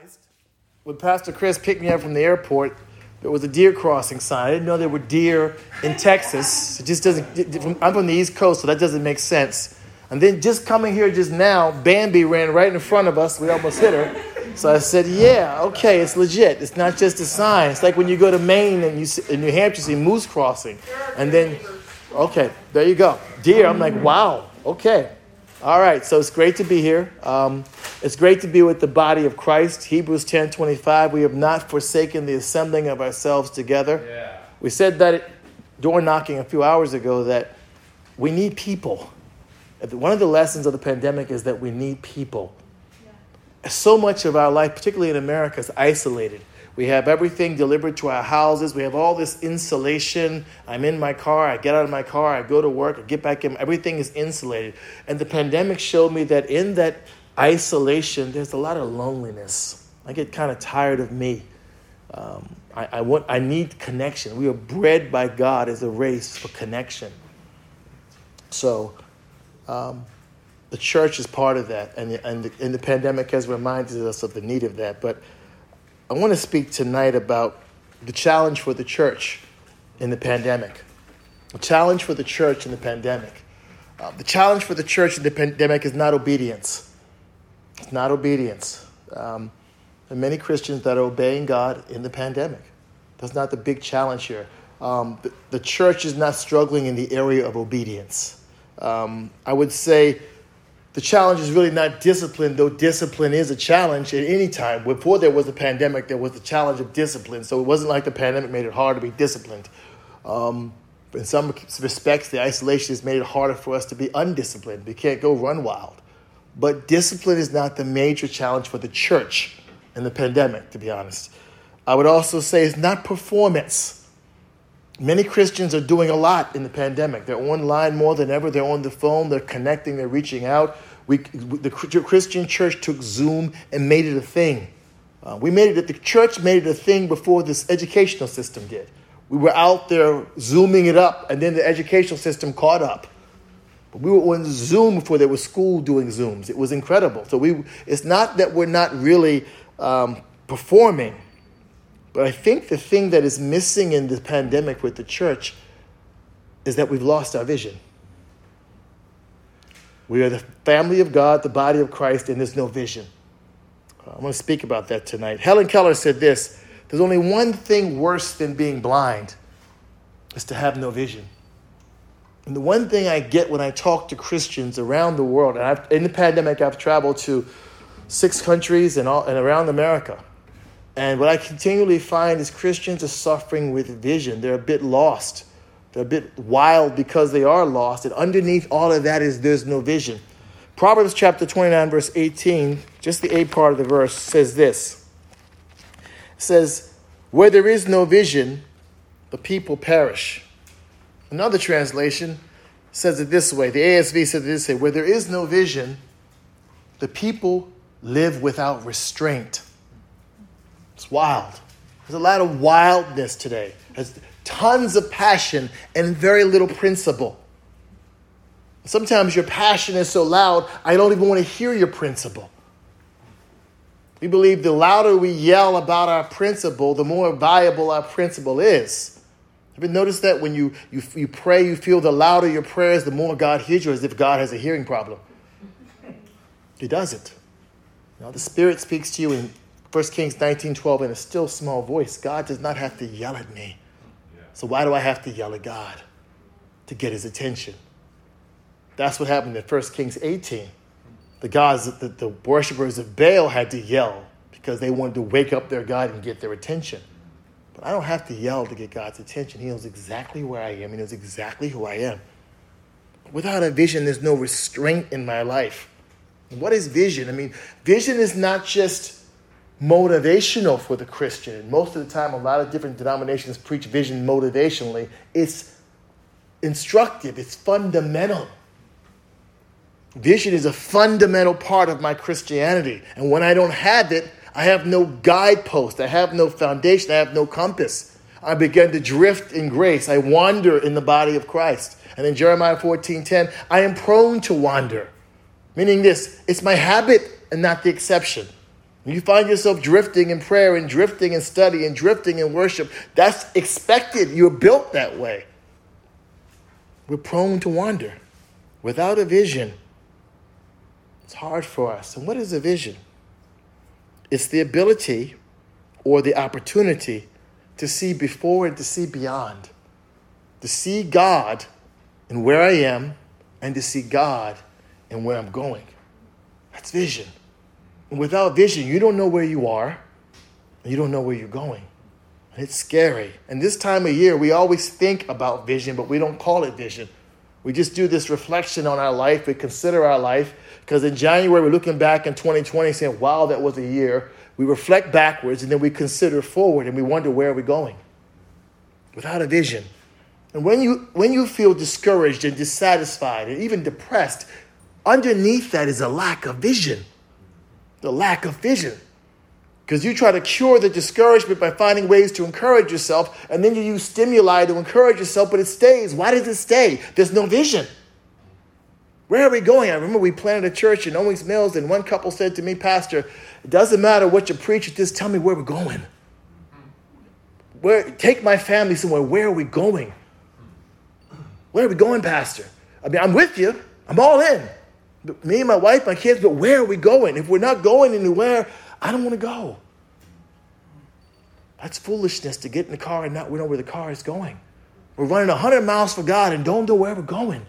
surprised when Pastor Chris picked me up from the airport. There was a deer crossing sign. I didn't know there were deer in Texas. It just doesn't. I'm from the East Coast, so that doesn't make sense. And then just coming here just now, Bambi ran right in front of us. We almost hit her. So I said, "Yeah, okay, it's legit. It's not just a sign. It's like when you go to Maine and you see, in New Hampshire see moose crossing, and then, okay, there you go, deer. I'm like, wow, okay, all right. So it's great to be here. Um, it's great to be with the body of Christ. Hebrews 10 25. We have not forsaken the assembling of ourselves together. Yeah. We said that door knocking a few hours ago that we need people. One of the lessons of the pandemic is that we need people. Yeah. So much of our life, particularly in America, is isolated. We have everything delivered to our houses. We have all this insulation. I'm in my car. I get out of my car. I go to work. I get back in. Everything is insulated. And the pandemic showed me that in that isolation, there's a lot of loneliness. I get kind of tired of me. Um, I, I, want, I need connection. We are bred by God as a race for connection. So, um, the church is part of that, and, and, the, and the pandemic has reminded us of the need of that. But I want to speak tonight about the challenge for the church in the pandemic. The challenge for the church in the pandemic. Uh, the challenge for the church in the pandemic is not obedience. It's not obedience. Um, are many Christians that are obeying God in the pandemic. That's not the big challenge here. Um, the, the, church is not struggling in the area of obedience. Um, I would say the challenge is really not discipline, though discipline is a challenge at any time. Before there was a pandemic, there was the challenge of discipline. So it wasn't like the pandemic made it hard to be disciplined. Um, in some respects, the isolation has made it harder for us to be undisciplined. We can't go run wild. But discipline is not the major challenge for the church in the pandemic, to be honest. I would also say it's not performance. Many Christians are doing a lot in the pandemic. They're online more than ever. They're on the phone. They're connecting. They're reaching out. We, the Christian church took Zoom and made it a thing. Uh, we made it. The church made it a thing before this educational system did. We were out there zooming it up, and then the educational system caught up. But we were on Zoom before there was school doing Zooms. It was incredible. So we, it's not that we're not really um, performing but I think the thing that is missing in the pandemic with the church is that we've lost our vision. We are the family of God, the body of Christ, and there's no vision. I'm going to speak about that tonight. Helen Keller said this There's only one thing worse than being blind, is to have no vision. And the one thing I get when I talk to Christians around the world, and I've, in the pandemic, I've traveled to six countries and, all, and around America. And what I continually find is Christians are suffering with vision. They're a bit lost. They're a bit wild because they are lost. And underneath all of that is there's no vision. Proverbs chapter 29, verse 18, just the A part of the verse, says this. It says, Where there is no vision, the people perish. Another translation says it this way. The ASV says it this way Where there is no vision, the people live without restraint. It's wild. There's a lot of wildness today. There's tons of passion and very little principle. Sometimes your passion is so loud, I don't even want to hear your principle. We believe the louder we yell about our principle, the more viable our principle is. Have you noticed that when you, you, you pray, you feel the louder your prayers, the more God hears you, as if God has a hearing problem? He doesn't. Now, the Spirit speaks to you in 1 Kings 19 12, in a still small voice, God does not have to yell at me. So why do I have to yell at God? To get his attention. That's what happened in 1 Kings 18. The gods, the, the worshippers of Baal had to yell because they wanted to wake up their God and get their attention. But I don't have to yell to get God's attention. He knows exactly where I am, He knows exactly who I am. Without a vision, there's no restraint in my life. what is vision? I mean, vision is not just motivational for the Christian. Most of the time, a lot of different denominations preach vision motivationally. It's instructive, it's fundamental. Vision is a fundamental part of my Christianity. And when I don't have it, I have no guidepost, I have no foundation, I have no compass. I begin to drift in grace. I wander in the body of Christ. And in Jeremiah 14 10, I am prone to wander. Meaning this, it's my habit and not the exception. When you find yourself drifting in prayer and drifting in study and drifting in worship, that's expected. You're built that way. We're prone to wander without a vision. It's hard for us. And what is a vision? It's the ability or the opportunity to see before and to see beyond, to see God in where I am and to see God in where I'm going. That's vision. And without vision, you don't know where you are, and you don't know where you're going. And it's scary. And this time of year, we always think about vision, but we don't call it vision. We just do this reflection on our life. We consider our life. Because in January, we're looking back in 2020 saying, wow, that was a year. We reflect backwards and then we consider forward and we wonder, where are we going? Without a vision. And when you, when you feel discouraged and dissatisfied and even depressed, underneath that is a lack of vision. The lack of vision. Because you try to cure the discouragement by finding ways to encourage yourself, and then you use stimuli to encourage yourself, but it stays. Why does it stay? There's no vision. Where are we going? I remember we planted a church in Owings Mills, and one couple said to me, Pastor, it doesn't matter what you preach, just tell me where we're going. Where, take my family somewhere. Where are we going? Where are we going, Pastor? I mean, I'm with you. I'm all in. Me and my wife, my kids, but where are we going? If we're not going anywhere, I don't want to go. That's foolishness to get in the car and not we know where the car is going. We're running 100 miles for God and don't know where we're going.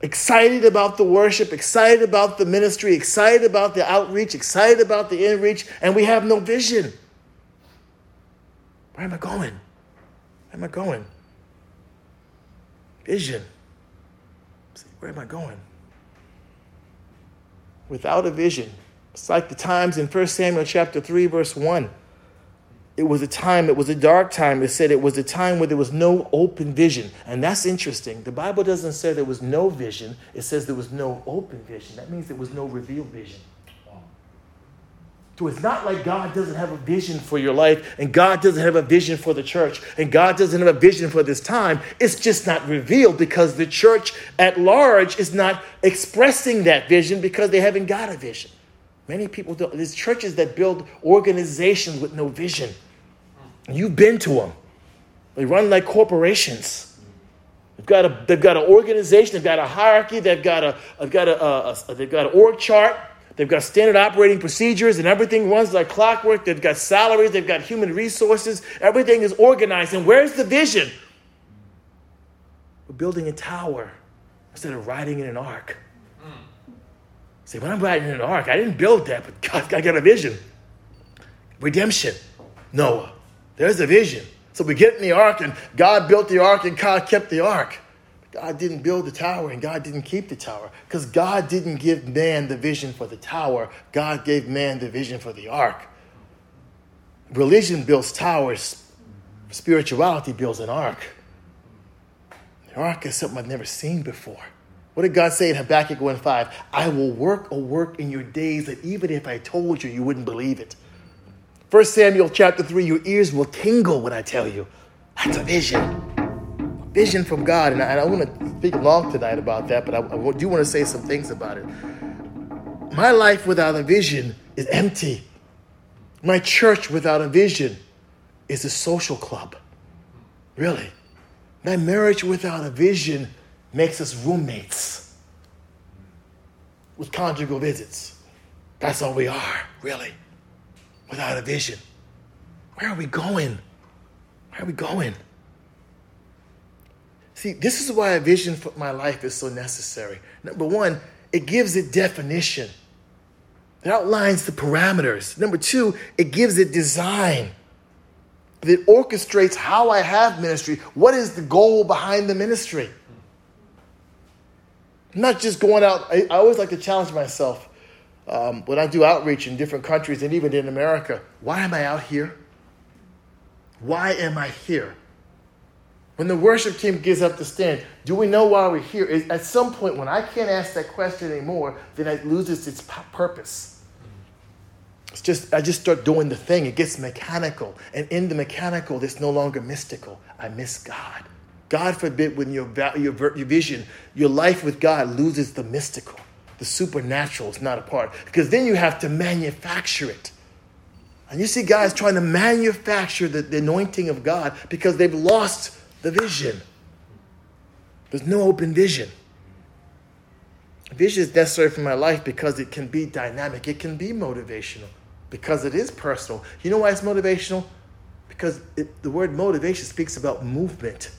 Excited about the worship, excited about the ministry, excited about the outreach, excited about the inreach, and we have no vision. Where am I going? Where am I going? Vision. See, Where am I going? Without a vision. It's like the times in 1 Samuel chapter 3, verse 1. It was a time, it was a dark time. It said it was a time where there was no open vision. And that's interesting. The Bible doesn't say there was no vision, it says there was no open vision. That means there was no revealed vision. So it's not like God doesn't have a vision for your life and God doesn't have a vision for the church and God doesn't have a vision for this time. It's just not revealed because the church at large is not expressing that vision because they haven't got a vision. Many people don't. There's churches that build organizations with no vision. You've been to them. They run like corporations. They've got a they've got an organization. They've got a hierarchy. They've got a they've got a, a, a they've got an org chart. They've got standard operating procedures and everything runs like clockwork. They've got salaries, they've got human resources. Everything is organized. And where's the vision? We're building a tower instead of riding in an ark. Hmm. See, when I'm riding in an ark, I didn't build that, but God, I got a vision. Redemption. Noah. There's a vision. So we get in the ark, and God built the ark, and God kept the ark. God didn't build the tower and God didn't keep the tower because God didn't give man the vision for the tower. God gave man the vision for the ark. Religion builds towers, spirituality builds an ark. The ark is something I've never seen before. What did God say in Habakkuk 1:5? I will work a work in your days that even if I told you, you wouldn't believe it. 1 Samuel chapter 3, your ears will tingle when I tell you. That's a vision vision from God. And I, I want to speak long tonight about that, but I, I do want to say some things about it. My life without a vision is empty. My church without a vision is a social club. Really. My marriage without a vision makes us roommates with conjugal visits. That's all we are, really, without a vision. Where are we going? Where are we going? See, this is why a vision for my life is so necessary. Number one, it gives it definition. It outlines the parameters. Number two, it gives it design. It orchestrates how I have ministry. What is the goal behind the ministry? I'm not just going out. I, I, always like to challenge myself um, when I do outreach in different countries and even in America. Why am I out here? Why am I here? When the worship team gets up to stand, do we know why we're here? At some point, when I can't ask that question anymore, then it loses its purpose. It's just I just start doing the thing. It gets mechanical, and in the mechanical, it's no longer mystical. I miss God. God forbid, when your, your, your vision, your life with God loses the mystical. the supernatural is not a part. Because then you have to manufacture it. And you see guys trying to manufacture the, the anointing of God because they've lost the vision. There's no open vision. Vision is necessary for my life because it can be dynamic, it can be motivational, because it is personal. You know why it's motivational? Because it, the word motivation speaks about movement.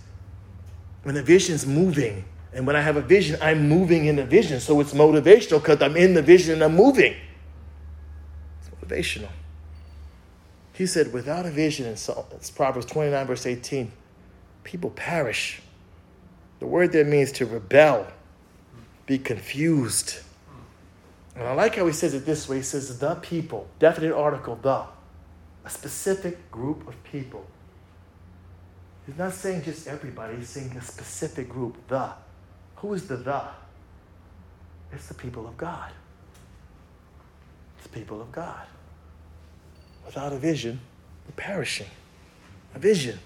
When the vision's moving, and when I have a vision, I'm moving in the vision. So it's motivational because I'm in the vision and I'm moving. It's motivational. He said, without a vision, in Proverbs 29, verse 18, people perish. The word there means to rebel, be confused. And I like how he says it this way. He says, the people, definite article, the, a specific group of people. He's not saying just everybody, he's saying a specific group, the. Who is the the? It's the people of God. It's the people of God. Without a vision, we're perishing. A vision.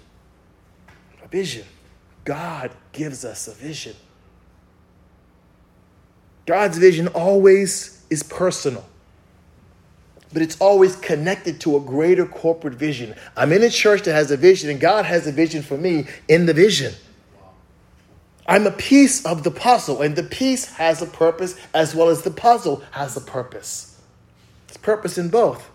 Vision. God gives us a vision. God's vision always is personal, but it's always connected to a greater corporate vision. I'm in a church that has a vision, and God has a vision for me in the vision. I'm a piece of the puzzle, and the piece has a purpose as well as the puzzle has a purpose. There's purpose in both.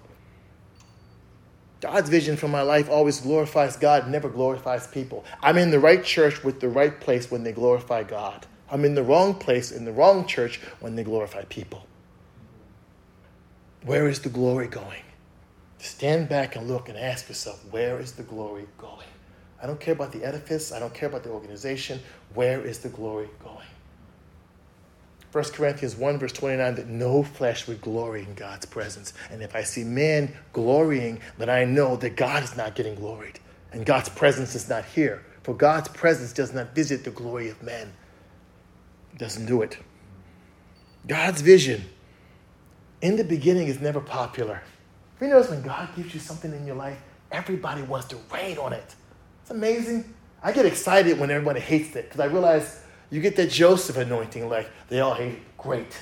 God's vision for my life always glorifies God, never glorifies people. I'm in the right church with the right place when they glorify God. I'm in the wrong place in the wrong church when they glorify people. Where is the glory going? Stand back and look and ask yourself, where is the glory going? I don't care about the edifice. I don't care about the organization. Where is the glory going? 1 Corinthians 1, verse 29, that no flesh would glory in God's presence. And if I see man glorying, then I know that God is not getting gloried and God's presence is not here. For God's presence does not visit the glory of men, it doesn't do it. God's vision in the beginning is never popular. You notice when God gives you something in your life, everybody wants to rain on it. It's amazing. I get excited when everybody hates it because I realize you get that Joseph anointing, like they all hate it. Great.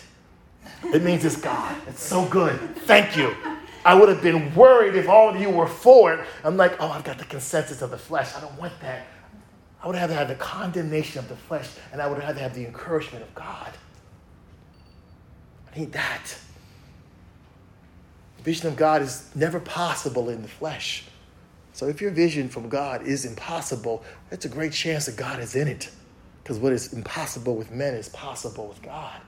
It means it's God. It's so good. Thank you. I would have been worried if all of you were for it. I'm like, oh, I've got the consensus of the flesh. I don't want that. I would have to have the condemnation of the flesh, and I would have to have the encouragement of God. I need that. The vision of God is never possible in the flesh. So if your vision from God is impossible, that's a great chance that God is in it. Because what is impossible with men is possible with God.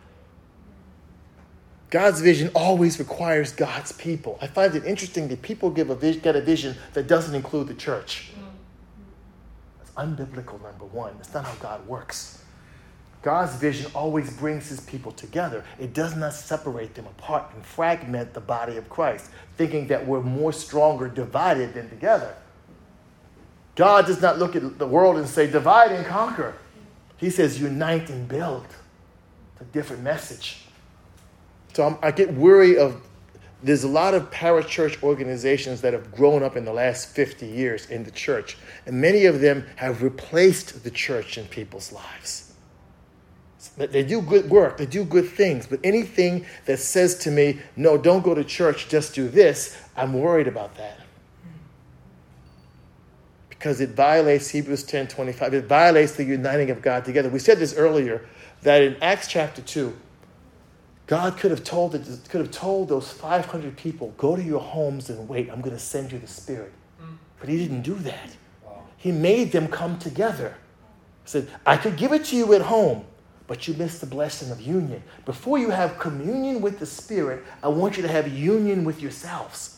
God's vision always requires God's people. I find it interesting that people give a vision, get a vision that doesn't include the church. That's unbiblical, number one. That's not how God works. God's vision always brings his people together. It does not separate them apart and fragment the body of Christ, thinking that we're more stronger divided than together. God does not look at the world and say, divide and conquer. He says, unite and build. It's a different message. So I'm, i get weary of there's a lot of parachurch organizations that have grown up in the last 50 years in the church, and many of them have replaced the church in people's lives. They do good work, they do good things, but anything that says to me, no, don't go to church, just do this, I'm worried about that. Because it violates Hebrews 10 25. It violates the uniting of God together. We said this earlier that in Acts chapter 2, God could have told could have told those 500 people, go to your homes and wait. I'm going to send you the Spirit. Mm. But he didn't do that. He made them come together. He said, I could give it to you at home, but you missed the blessing of union. Before you have communion with the Spirit, I want you to have union with yourselves.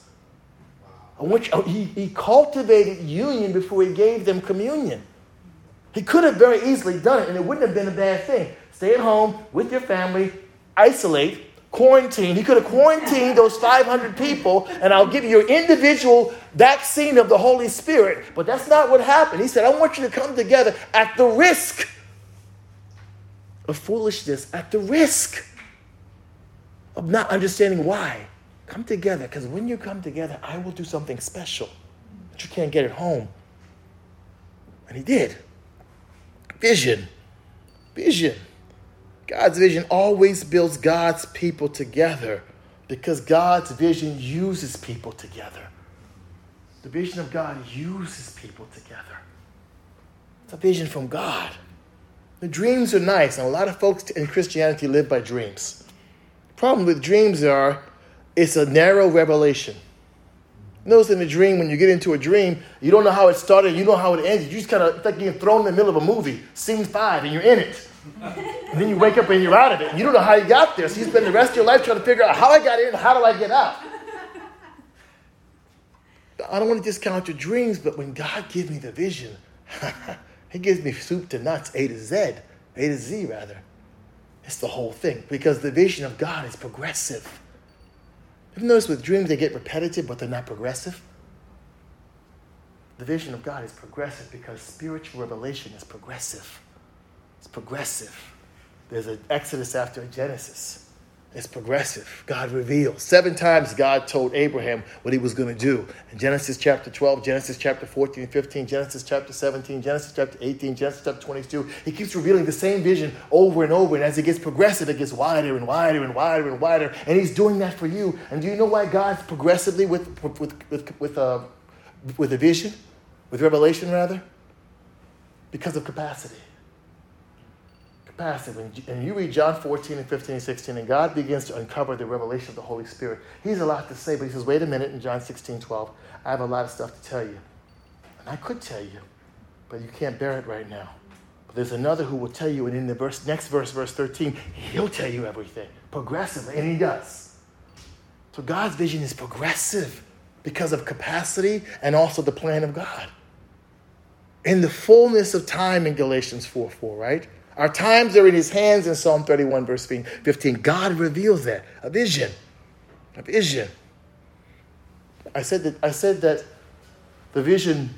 Oh, he, he cultivated union before he gave them communion. He could have very easily done it, and it wouldn't have been a bad thing. Stay at home with your family, isolate, quarantine. He could have quarantined those 500 people, and I'll give you your individual vaccine of the Holy Spirit. But that's not what happened. He said, I want you to come together at the risk of foolishness, at the risk of not understanding why. Come together, because when you come together, I will do something special that you can't get at home. And he did. Vision. Vision. God's vision always builds God's people together because God's vision uses people together. The vision of God uses people together. It's a vision from God. The dreams are nice, and a lot of folks in Christianity live by dreams. The problem with dreams are it's a narrow revelation. Notice in a dream, when you get into a dream, you don't know how it started, you know how it ended. You just kind of, like getting thrown in the middle of a movie, scene five, and you're in it. and then you wake up and you're out of it. You don't know how you got there. So you spend the rest of your life trying to figure out how I got in, and how do I get out? I don't want to discount your dreams, but when God gives me the vision, He gives me soup to nuts, A to Z, A to Z rather. It's the whole thing because the vision of God is progressive. Have you noticed with dreams they get repetitive, but they're not progressive? The vision of God is progressive because spiritual revelation is progressive. It's progressive. There's an Exodus after a Genesis. It's progressive. God reveals. Seven times God told Abraham what he was going to do. In Genesis chapter 12, Genesis chapter 14 and 15, Genesis chapter 17, Genesis chapter 18, Genesis chapter 22. He keeps revealing the same vision over and over. And as it gets progressive, it gets wider and wider and wider and wider. And he's doing that for you. And do you know why God's progressively with, with, with, with, uh, with a vision? With revelation, rather? Because of capacity passive. And you read John 14 and 15 and 16, and God begins to uncover the revelation of the Holy Spirit. He's a lot to say, but he says, wait a minute, in John 16, 12, I have a lot of stuff to tell you. And I could tell you, but you can't bear it right now. But there's another who will tell you, and in the verse, next verse, verse 13, he'll tell you everything progressively, and he does. So God's vision is progressive because of capacity and also the plan of God. In the fullness of time in Galatians 4 4, right? Our times are in his hands in Psalm 31, verse 15. God reveals that. A vision. A vision. I said that, I said that the vision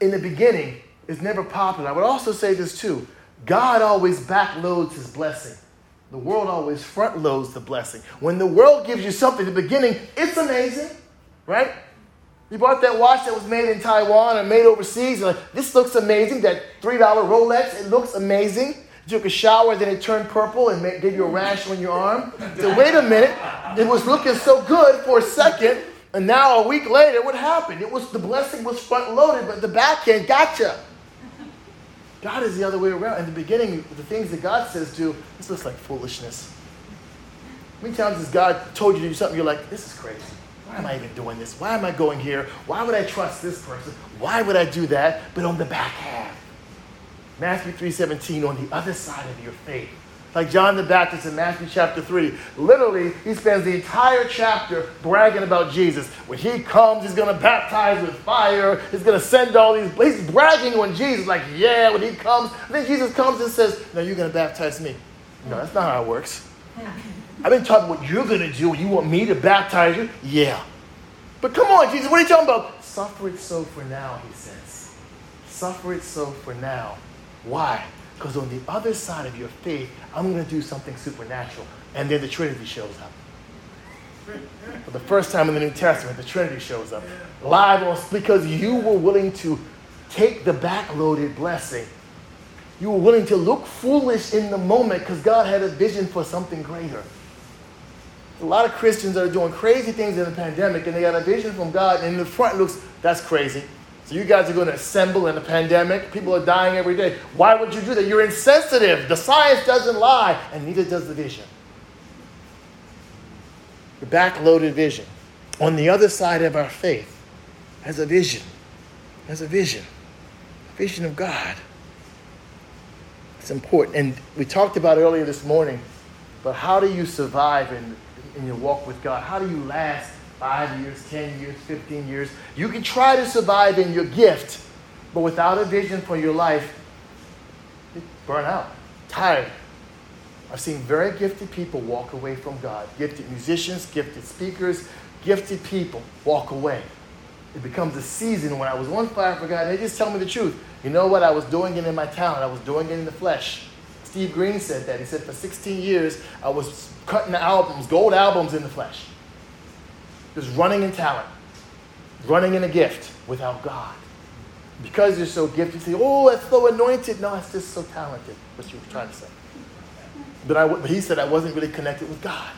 in the beginning is never popular. I would also say this too. God always backloads his blessing. The world always front loads the blessing. When the world gives you something in the beginning, it's amazing, right? You bought that watch that was made in Taiwan and made overseas. And like, this looks amazing. That $3 Rolex, it looks amazing. You took a shower, then it turned purple and made, gave you a rash on your arm. So wait a minute. It was looking so good for a second. And now a week later, what happened? It was the blessing was front loaded, but the back end gotcha. God is the other way around. In the beginning, the things that God says do, this looks like foolishness. How many times has God told you to do something, you're like, this is crazy. Why am I even doing this? Why am I going here? Why would I trust this person? Why would I do that? But on the back half, Matthew 3:17, on the other side of your faith. Like John the Baptist in Matthew chapter 3. Literally, he spends the entire chapter bragging about Jesus. When he comes, he's going to baptize with fire. He's going to send all these. He's bragging on Jesus, like, yeah, when he comes. And then Jesus comes and says, No, you're going to baptize me. No, that's not how it works. I've been talking what you're going to do. You want me to baptize you? Yeah. But come on, Jesus, what are you talking about? Suffer it so for now, he says. Suffer it so for now. Why? Because on the other side of your faith, I'm going to do something supernatural. And then the Trinity shows up. For the first time in the New Testament, the Trinity shows up. Live on, because you were willing to take the backloaded blessing. You were willing to look foolish in the moment because God had a vision for something greater a lot of Christians that are doing crazy things in the pandemic and they got a vision from God and in the front looks, that's crazy. So you guys are going to assemble in a pandemic. People are dying every day. Why would you do that? You're insensitive. The science doesn't lie, and neither does the vision. The backloaded vision. On the other side of our faith, has a vision. Has a vision. A vision of God. It's important. And we talked about earlier this morning, but how do you survive in in your walk with God? How do you last five years, 10 years, 15 years? You can try to survive in your gift, but without a vision for your life, you burn out, tired. I've seen very gifted people walk away from God. Gifted musicians, gifted speakers, gifted people walk away. It becomes a season when I was on fire for God. They just tell me the truth. You know what? I was doing it in my talent. I was doing it in the flesh. Steve Green said that. He said, for 16 years, I was cutting albums, gold albums in the flesh. Just running in talent, running in a gift without God. Because you're so gifted, you say, oh, that's so anointed. No, it's just so talented, what you were trying to say. but, I, but he said I wasn't really connected with God.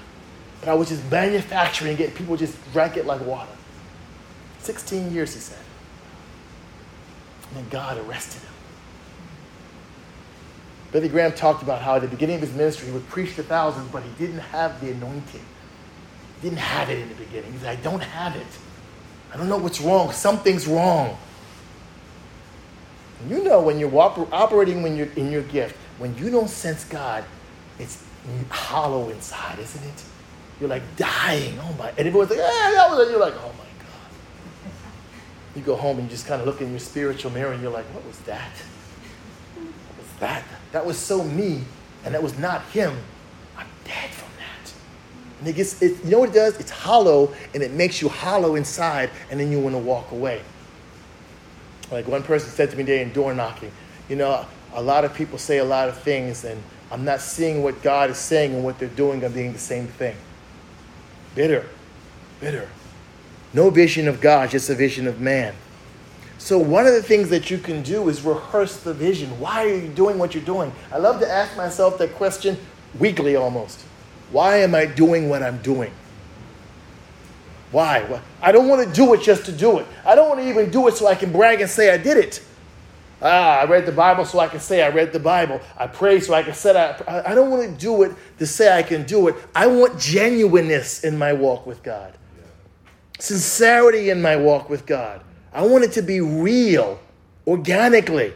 But I was just manufacturing it. People just drank it like water. 16 years, he said. And then God arrested him. Billy Graham talked about how at the beginning of his ministry he would preach to thousands, but he didn't have the anointing. He didn't have it in the beginning. He said, I don't have it. I don't know what's wrong. Something's wrong. And you know when you're operating when you're in your gift, when you don't sense God, it's hollow inside, isn't it? You're like dying. Oh my! And everyone's like, "Yeah, that was it." You're like, "Oh my God!" You go home and you just kind of look in your spiritual mirror and you're like, "What was that? What was that? That was so me, and that was not him. I'm dead from that." And it gets, it, you know what it does? It's hollow, and it makes you hollow inside, and then you want to walk away. Like one person said to me today in door knocking, you know, a lot of people say a lot of things, and I'm not seeing what God is saying and what they're doing I'm being the same thing. Bitter, bitter. No vision of God, just a vision of man. So, one of the things that you can do is rehearse the vision. Why are you doing what you're doing? I love to ask myself that question weekly almost. Why am I doing what I'm doing? Why? I don't want to do it just to do it. I don't want to even do it so I can brag and say I did it. Ah, I read the Bible so I can say I read the Bible. I pray so I can say I. I don't want to do it to say I can do it. I want genuineness in my walk with God, sincerity in my walk with God. I want it to be real, organically,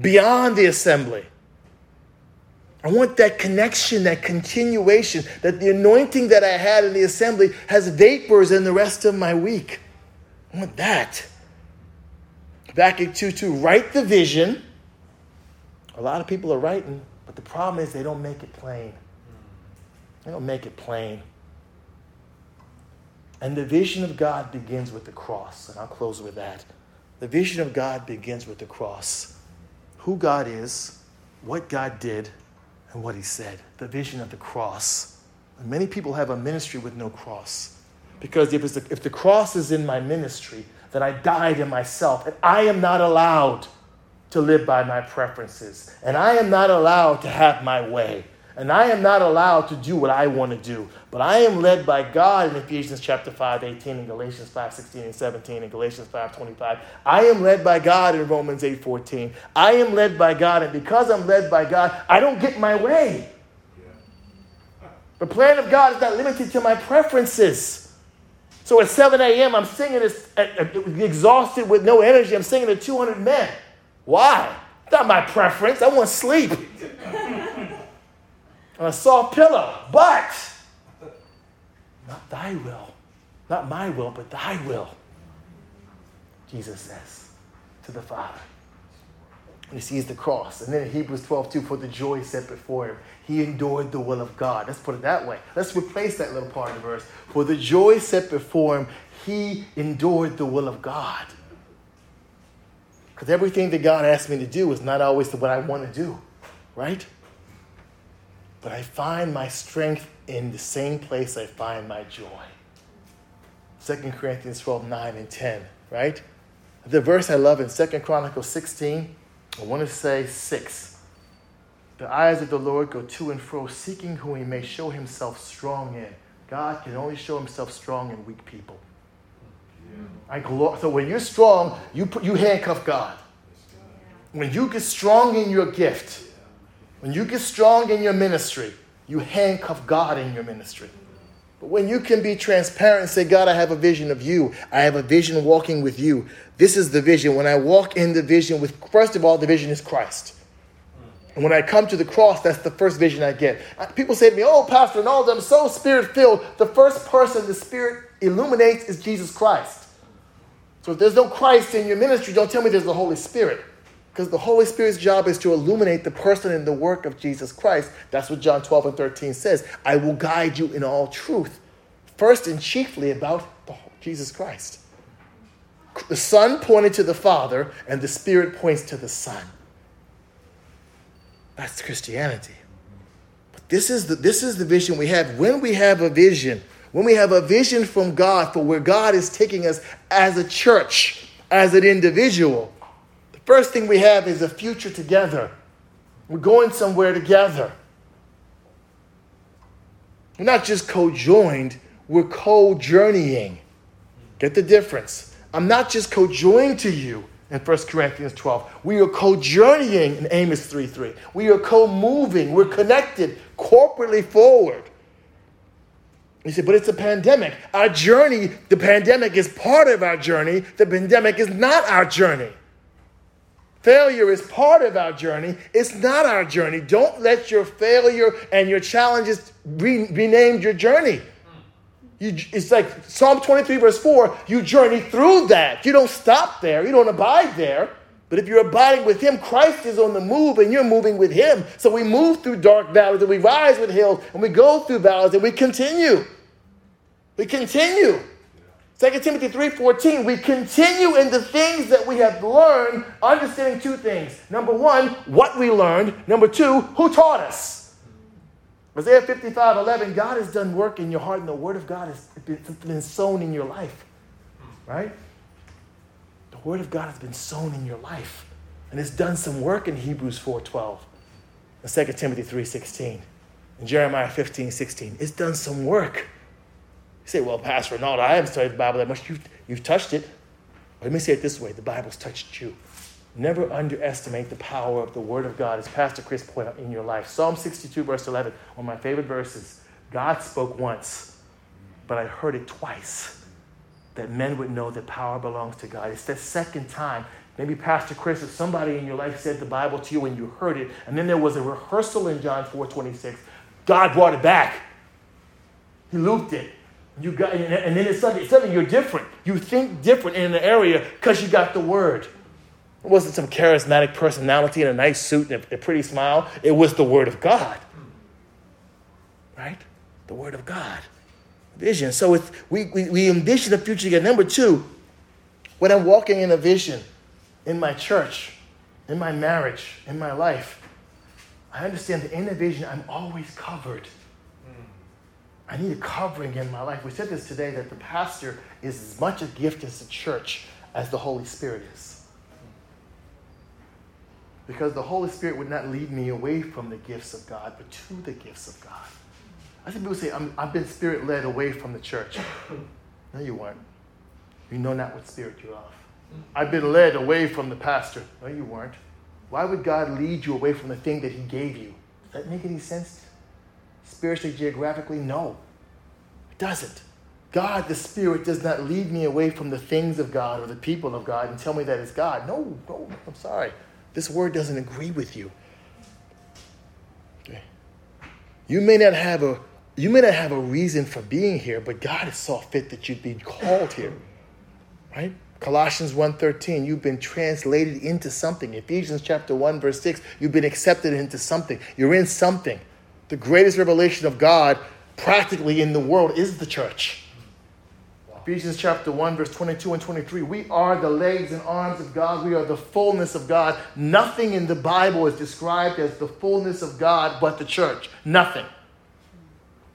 beyond the assembly. I want that connection, that continuation, that the anointing that I had in the assembly has vapors in the rest of my week. I want that. Habakkuk 2 2, write the vision. A lot of people are writing, but the problem is they don't make it plain. They don't make it plain. And the vision of God begins with the cross. And I'll close with that. The vision of God begins with the cross. Who God is, what God did, and what he said, the vision of the cross. And many people have a ministry with no cross. Because if, the, if the cross is in my ministry, then I died in myself, and I am not allowed to live by my preferences, and I am not allowed to have my way. And I am not allowed to do what I want to do. But I am led by God in Ephesians chapter 5, 18, and Galatians 5, 16 and 17, and Galatians 5, 25. I am led by God in Romans 8, 14. I am led by God, and because I'm led by God, I don't get my way. The plan of God is not limited to my preferences. So at 7 a.m., I'm singing this, exhausted with no energy. I'm singing to 200 men. Why? Not my preference. I want sleep on a soft pillow. But not thy will, not my will, but thy will, Jesus says to the Father. And he sees the cross. And then in Hebrews 12, 2, for the joy set before him, he endured the will of God. Let's put it that way. Let's replace that little part of the verse. For the joy set before him, he endured the will of God. Because everything that God asked me to do is not always what I want to do, right? But I find my strength in the same place I find my joy. 2 Corinthians 12, 9 and 10, right? The verse I love in 2 Chronicles 16, I want to say 6. The eyes of the Lord go to and fro, seeking whom he may show himself strong in. God can only show himself strong in weak people. Yeah. I glo- so when you're strong, you, put, you handcuff God. When you get strong in your gift, when you get strong in your ministry, you handcuff God in your ministry. But when you can be transparent and say, God, I have a vision of you, I have a vision walking with you. This is the vision. When I walk in the vision with, first of all, the vision is Christ. And when I come to the cross, that's the first vision I get. People say to me, Oh, Pastor no, I'm so spirit filled. The first person the Spirit illuminates is Jesus Christ. So if there's no Christ in your ministry, don't tell me there's the Holy Spirit. Because the Holy Spirit's job is to illuminate the person and the work of Jesus Christ. That's what John 12 and 13 says. I will guide you in all truth. First and chiefly about Jesus Christ. The Son pointed to the Father, and the Spirit points to the Son. That's Christianity. But this is the, this is the vision we have. When we have a vision, when we have a vision from God for where God is taking us as a church, as an individual, First thing we have is a future together. We're going somewhere together. We're not just co joined, we're co journeying. Get the difference. I'm not just co joined to you in 1 Corinthians 12. We are co journeying in Amos 3 3. We are co moving. We're connected corporately forward. You say, but it's a pandemic. Our journey, the pandemic is part of our journey. The pandemic is not our journey. Failure is part of our journey. It's not our journey. Don't let your failure and your challenges be, be named your journey. You, it's like Psalm 23, verse 4 you journey through that. You don't stop there, you don't abide there. But if you're abiding with Him, Christ is on the move and you're moving with Him. So we move through dark valleys and we rise with hills and we go through valleys and we continue. We continue. 2 Timothy 3:14, we continue in the things that we have learned, understanding two things. Number one, what we learned. Number two, who taught us. Isaiah 55, 11, God has done work in your heart, and the word of God has been sown in your life. Right? The word of God has been sown in your life. And it's done some work in Hebrews 4:12. And 2 Timothy 3:16. And Jeremiah 15, 16. It's done some work say, well, Pastor Ronaldo, I haven't studied the Bible that much. You've, you've touched it. Let me say it this way the Bible's touched you. Never underestimate the power of the Word of God, as Pastor Chris pointed out in your life. Psalm 62, verse 11, one of my favorite verses. God spoke once, but I heard it twice, that men would know that power belongs to God. It's the second time. Maybe Pastor Chris or somebody in your life said the Bible to you and you heard it, and then there was a rehearsal in John 4 26. God brought it back. He looped it. You got, and then it's something, something you're different. You think different in an area because you got the word. It wasn't some charismatic personality in a nice suit and a, a pretty smile. It was the word of God. Right? The word of God. Vision. So it's, we, we, we envision the future together. Number two, when I'm walking in a vision in my church, in my marriage, in my life, I understand that in a vision, I'm always covered I need a covering in my life. We said this today that the pastor is as much a gift as the church as the Holy Spirit is. Because the Holy Spirit would not lead me away from the gifts of God, but to the gifts of God. I think people say, i have been spirit led away from the church. No, you weren't. You know not what spirit you're of. I've been led away from the pastor. No, you weren't. Why would God lead you away from the thing that He gave you? Does that make any sense? Spiritually, geographically? No, it doesn't. God, the Spirit, does not lead me away from the things of God or the people of God and tell me that it's God. No, no, I'm sorry. This word doesn't agree with you. Okay. You may not have a you may not have a reason for being here, but God has saw fit that you'd be called here. Right? Colossians 1:13, you've been translated into something. Ephesians chapter 1 verse 6, you've been accepted into something. You're in something the greatest revelation of God practically in the world is the church. Ephesians chapter 1, verse 22 and 23. We are the legs and arms of God. We are the fullness of God. Nothing in the Bible is described as the fullness of God but the church. Nothing.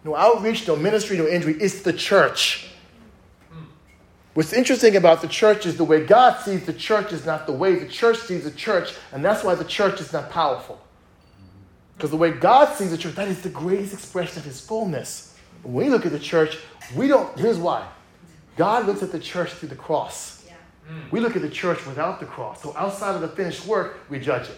No outreach, no ministry, no injury. It's the church. What's interesting about the church is the way God sees the church is not the way the church sees the church, and that's why the church is not powerful. Because the way God sees the church, that is the greatest expression of his fullness. When we look at the church, we don't, here's why. God looks at the church through the cross. Yeah. We look at the church without the cross. So outside of the finished work, we judge it.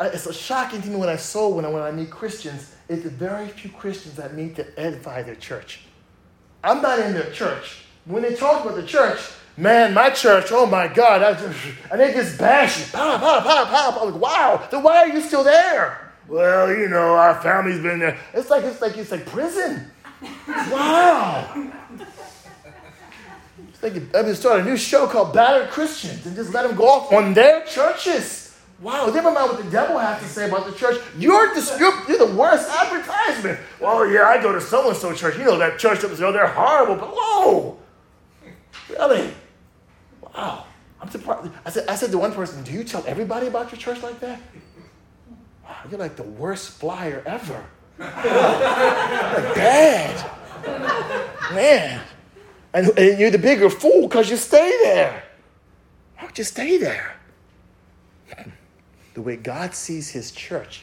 It's a shocking to me when I saw when I, when I meet Christians, it's the very few Christians that meet to edify their church. I'm not in their church. When they talk about the church, Man, my church, oh my God, I just, and they just bash you. Pow, pow, pow, pow. I'm like, wow, then why are you still there? Well, you know, our family's been there. It's like it's like it's like prison. Wow. It's like I mean, start a new show called Battered Christians and just let them go off on their churches. Wow, never mind what the devil has to say about the church. You're, the, you're, you're the worst advertisement. Well, yeah, I go to so and so church. You know that church up there, oh, they're horrible. But whoa, really? Wow, I'm surprised. I said, I said to one person, do you tell everybody about your church like that? Wow, you're like the worst flyer ever. like bad. Man. And, and you're the bigger fool because you stay there. Why don't you stay there? The way God sees his church,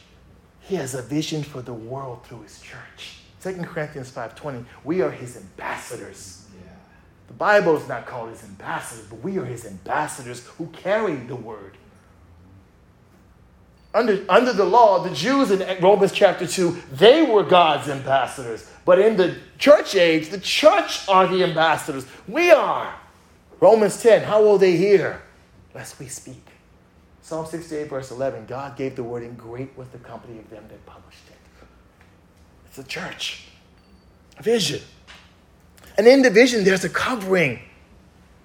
He has a vision for the world through his church. 2 Corinthians 5.20, we are his ambassadors. The Bible is not called his ambassadors, but we are his ambassadors who carry the word. Under, under the law, the Jews in Romans chapter 2, they were God's ambassadors. But in the church age, the church are the ambassadors. We are. Romans 10, how will they hear? Lest we speak. Psalm 68, verse 11, God gave the word, and great was the company of them that published it. It's a church, vision. And in the vision, there's a covering.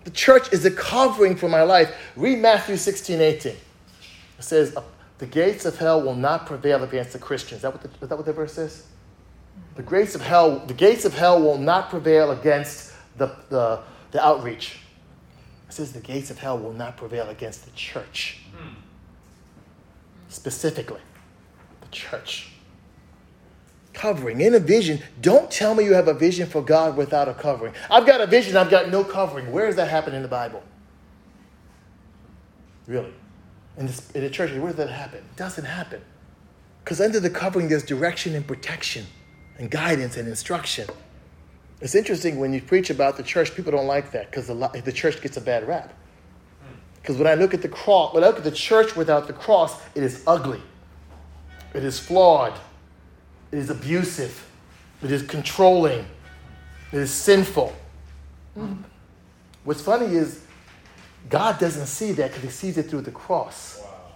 The church is a covering for my life. Read Matthew 16, 18. It says, The gates of hell will not prevail against the Christians. Is that what the, is that what the verse says? The gates of hell, the gates of hell will not prevail against the, the, the outreach. It says the gates of hell will not prevail against the church. Hmm. Specifically, the church. Covering in a vision. Don't tell me you have a vision for God without a covering. I've got a vision, I've got no covering. Where does that happen in the Bible? Really? In, this, in the church, where does that happen? It doesn't happen. Because under the covering, there's direction and protection and guidance and instruction. It's interesting when you preach about the church, people don't like that because the, the church gets a bad rap. Hmm. Because when I look at the cross, when I look at the church without the cross, it is ugly, it is flawed, it is abusive, it is controlling, it is sinful. Mm-hmm. What's funny is God doesn't see that because He sees it through the cross. Wow.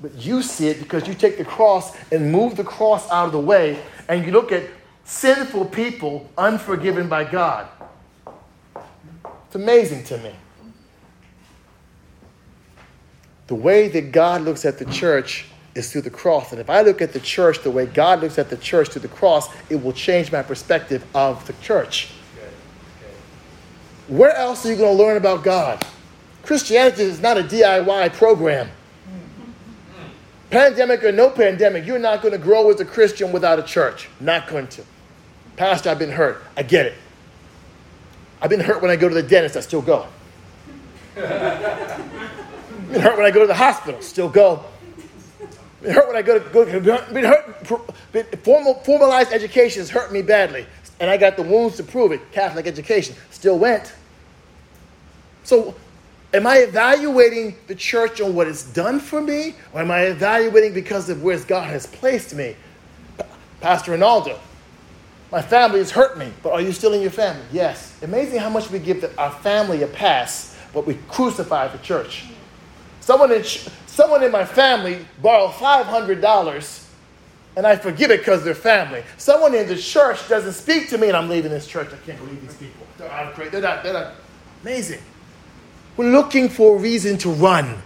But you see it because you take the cross and move the cross out of the way, and you look at sinful people unforgiven by God. It's amazing to me. The way that God looks at the church is through the cross. And if I look at the church the way God looks at the church through the cross, it will change my perspective of the church. Where else are you going to learn about God? Christianity is not a DIY program. Pandemic or no pandemic, you're not going to grow as a Christian without a church. Not going to. Pastor, I've been hurt. I get it. I've been hurt when I go to the dentist, I still go. I've been hurt when I go to the hospital, still go. I've hurt when I go to go, been hurt, been, formal, formalized education has hurt me badly. And I got the wounds to prove it. Catholic education, still went. So Am I evaluating the church on what it's done for me, or am I evaluating because of where God has placed me? Pastor Ronaldo, my family has hurt me, but are you still in your family? Yes. Amazing how much we give the, our family a pass, but we crucify the church. Someone in, someone in my family borrowed $500 and I forgive it because they're family. Someone in the church doesn't speak to me and I'm leaving this church. I can't believe these people. They're out of They're not, they're not amazing. We're looking for a reason to run,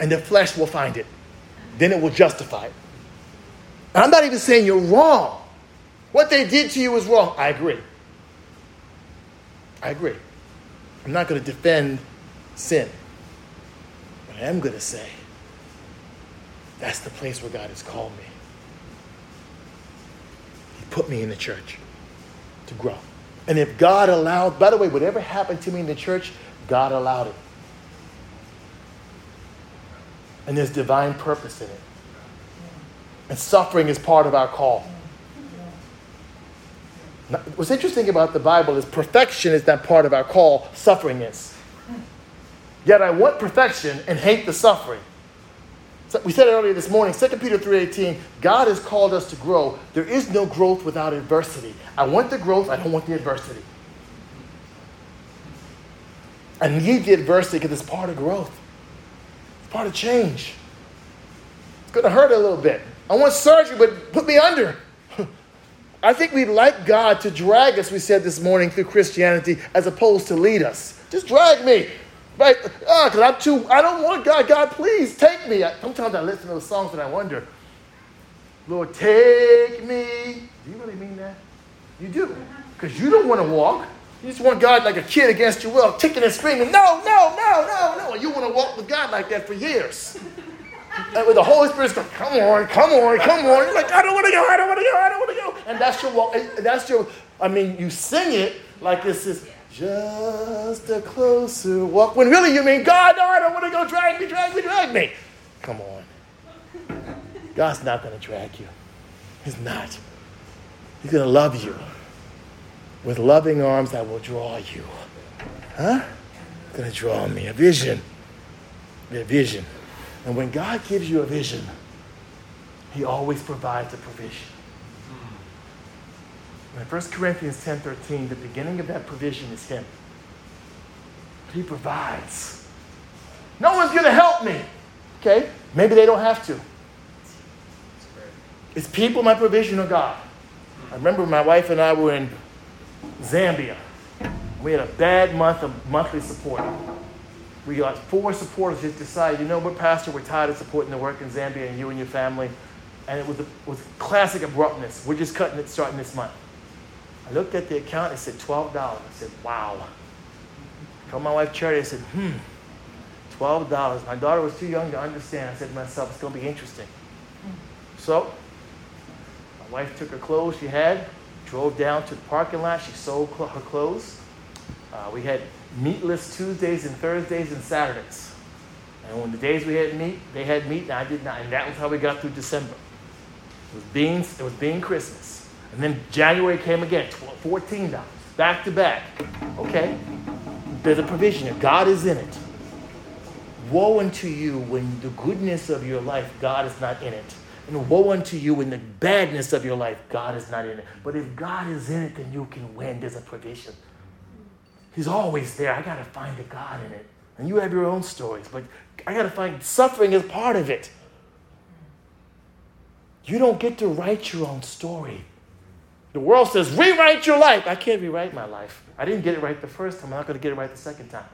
and the flesh will find it. Then it will justify it. I'm not even saying you're wrong. What they did to you was wrong. I agree. I agree. I'm not going to defend sin. I am going to say that's the place where God has called me. He put me in the church to grow. And if God allowed, by the way, whatever happened to me in the church, God allowed it. And there's divine purpose in it. And suffering is part of our call. Now, what's interesting about the Bible is perfection is not part of our call, suffering is. Yet I want perfection and hate the suffering. So we said earlier this morning, 2 Peter 3.18, God has called us to grow. There is no growth without adversity. I want the growth, I don't want the adversity. I need the adversity because it's part of growth. It's part of change. It's going to hurt a little bit. I want surgery, but put me under. I think we'd like God to drag us, we said this morning, through Christianity as opposed to lead us. Just drag me. Right? Ah, because I'm too, I don't want God. God, please take me. Sometimes I listen to those songs and I wonder, Lord, take me. Do you really mean that? You do. Because you don't want to walk. You just want God like a kid against your will, kicking and screaming, no, no, no, no, no. And you want to walk with God like that for years. And with the Holy Spirit's going, come on, come on, come on. You're like, I don't want to go, I don't want to go, I don't want to go. And that's your walk. That's your, I mean, you sing it like this is just a closer walk. When really you mean, God, no, I don't want to go. Drag me, drag me, drag me. Come on. God's not going to drag you. He's not. He's going to love you with loving arms that will draw you. Huh? He's going to draw me. A vision. A vision. And when God gives you a vision, He always provides a provision. In 1 Corinthians 10.13, the beginning of that provision is Him. He provides. No one's going to help me. Okay? Maybe they don't have to. It's people, my provision, or God. I remember my wife and I were in Zambia. We had a bad month of monthly support. We got four supporters just decided, you know what, Pastor, we're tired of supporting the work in Zambia and you and your family. And it was, a, was classic abruptness. We're just cutting it starting this month. I looked at the account, it said $12. I said, wow. I called my wife Charity, I said, hmm, $12. My daughter was too young to understand. I said to myself, it's going to be interesting. So, my wife took her clothes she had, drove down to the parking lot. She sold cl- her clothes. Uh, we had meatless Tuesdays and Thursdays and Saturdays. And when the days we had meat, they had meat, and I did not. And that was how we got through December. It was beans, it was bean Christmas. And then January came again, $14, back to back. Okay? There's a provision. God is in it. Woe unto you when the goodness of your life, God is not in it. And woe unto you when the badness of your life, God is not in it. But if God is in it, then you can win. There's a provision. He's always there. I got to find a God in it. And you have your own stories, but I got to find suffering as part of it. You don't get to write your own story. The world says, rewrite your life. I can't rewrite my life. I didn't get it right the first time. I'm not going to get it right the second time.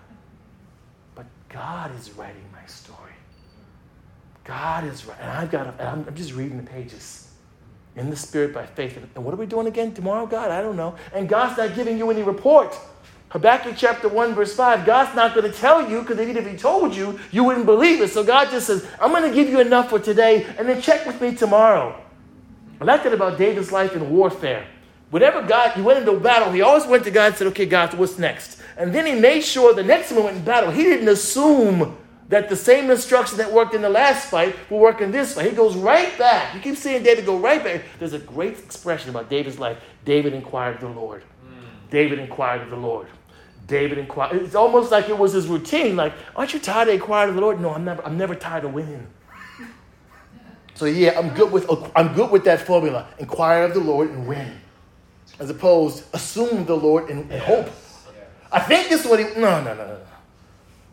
But God is writing my story. God is right. And I've got to, I'm, I'm just reading the pages in the spirit by faith. And what are we doing again tomorrow, God? I don't know. And God's not giving you any report. Habakkuk chapter 1, verse 5, God's not going to tell you because even if He told you, you wouldn't believe it. So God just says, I'm going to give you enough for today and then check with me tomorrow. I like that about David's life in warfare. Whatever God, he went into battle, he always went to God and said, Okay, God, what's next? And then he made sure the next time he went in battle, he didn't assume that the same instruction that worked in the last fight will work in this fight. He goes right back. You keep seeing David go right back. There's a great expression about David's life. David inquired of the Lord. David inquired of the Lord. David inquired. It's almost like it was his routine. Like, aren't you tired of inquiring of the Lord? No, I'm never. I'm never tired of winning. So yeah, I'm good with I'm good with that formula. Inquire of the Lord and win, as opposed assume the Lord and, and hope. I think this is what he. No, no, no, no.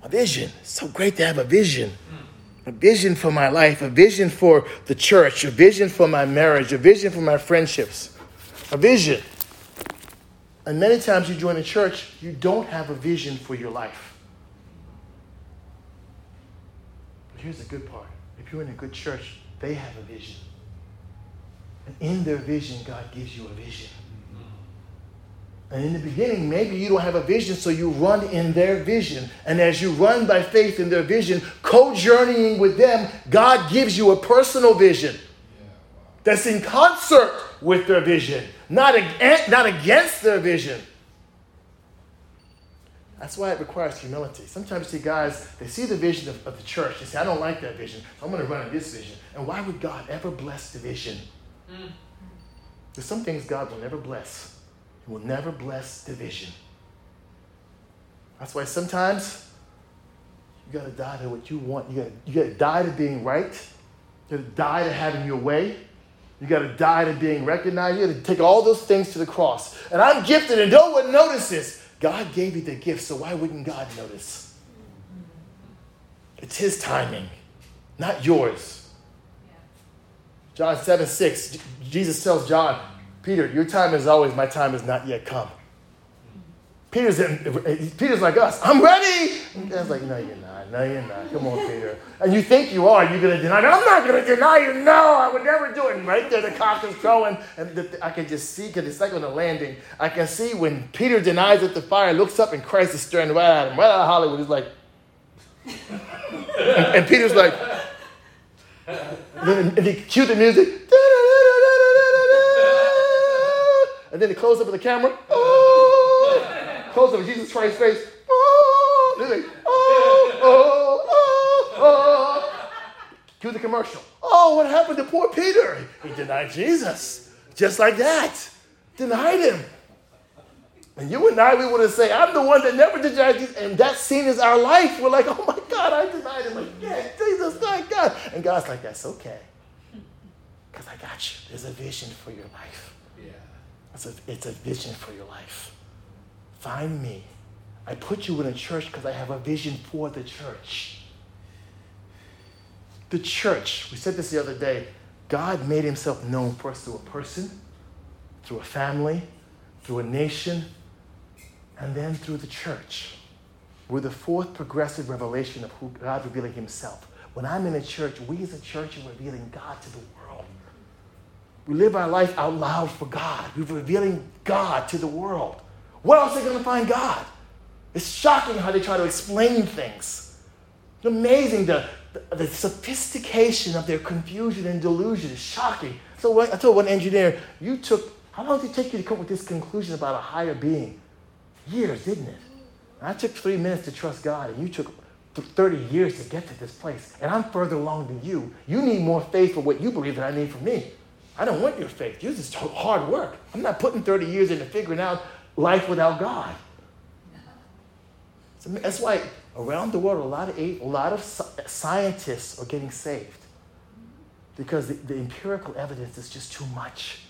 A vision. It's so great to have a vision. A vision for my life, a vision for the church, a vision for my marriage, a vision for my friendships. A vision. And many times you join a church, you don't have a vision for your life. But here's the good part if you're in a good church, they have a vision. And in their vision, God gives you a vision. And in the beginning, maybe you don't have a vision, so you run in their vision. And as you run by faith in their vision, co journeying with them, God gives you a personal vision that's in concert with their vision, not, not against their vision. That's why it requires humility. Sometimes you see guys, they see the vision of, of the church. They say, I don't like that vision, so I'm going to run in this vision. And why would God ever bless the vision? Mm. There's some things God will never bless. He will never bless division. That's why sometimes you got to die to what you want. You got you to die to being right. You got to die to having your way. You got to die to being recognized. You got to take all those things to the cross. And I'm gifted, and no one notices. God gave you the gift, so why wouldn't God notice? It's His timing, not yours. John 7 6, Jesus tells John, Peter, your time is always, my time has not yet come. Peter's, in, Peter's like us. I'm ready. And God's like, no, you're not. No, you're not. Come on, Peter. And you think you are. You're going to deny. I'm not going to deny you. No, I would never do it. And right there, the cock is crowing. And the, I can just see, because it's like on the landing, I can see when Peter denies at the fire, looks up, and Christ is staring right at him, right out of Hollywood. He's like, and, and Peter's like, and, he cue the music. And then the close up of the camera. Oh, close up Jesus Christ's face. Oh, like, oh, oh, oh, oh. Cue the commercial. Oh, what happened to poor Peter? He denied Jesus. Just like that. Denied him. And you and I, we would have say, I'm the one that never denied Jesus. And that scene is our life. We're like, oh my God, I denied him again. Jesus, my God. And God's like, that's okay. Because I got you. There's a vision for your life. Yeah. It's a, it's a vision for your life. Find me. I put you in a church because I have a vision for the church. The church, we said this the other day, God made himself known first through a person, through a family, through a nation, and then through the church. We're the fourth progressive revelation of who God revealing himself. When I'm in a church, we as a church are revealing God to the world. We live our life out loud for God. We're revealing God to the world. Where else are they going to find God? It's shocking how they try to explain things. It's amazing the, the, the sophistication of their confusion and delusion is shocking. So I told one engineer, you took, how long did it take you to come up with this conclusion about a higher being? Years, didn't it? I took three minutes to trust God, and you took 30 years to get to this place. And I'm further along than you. You need more faith for what you believe than I need for me. I don't want your faith. Yours is hard work. I'm not putting 30 years into figuring out life without God. So that's why around the world, a lot of, a lot of scientists are getting saved because the, the empirical evidence is just too much.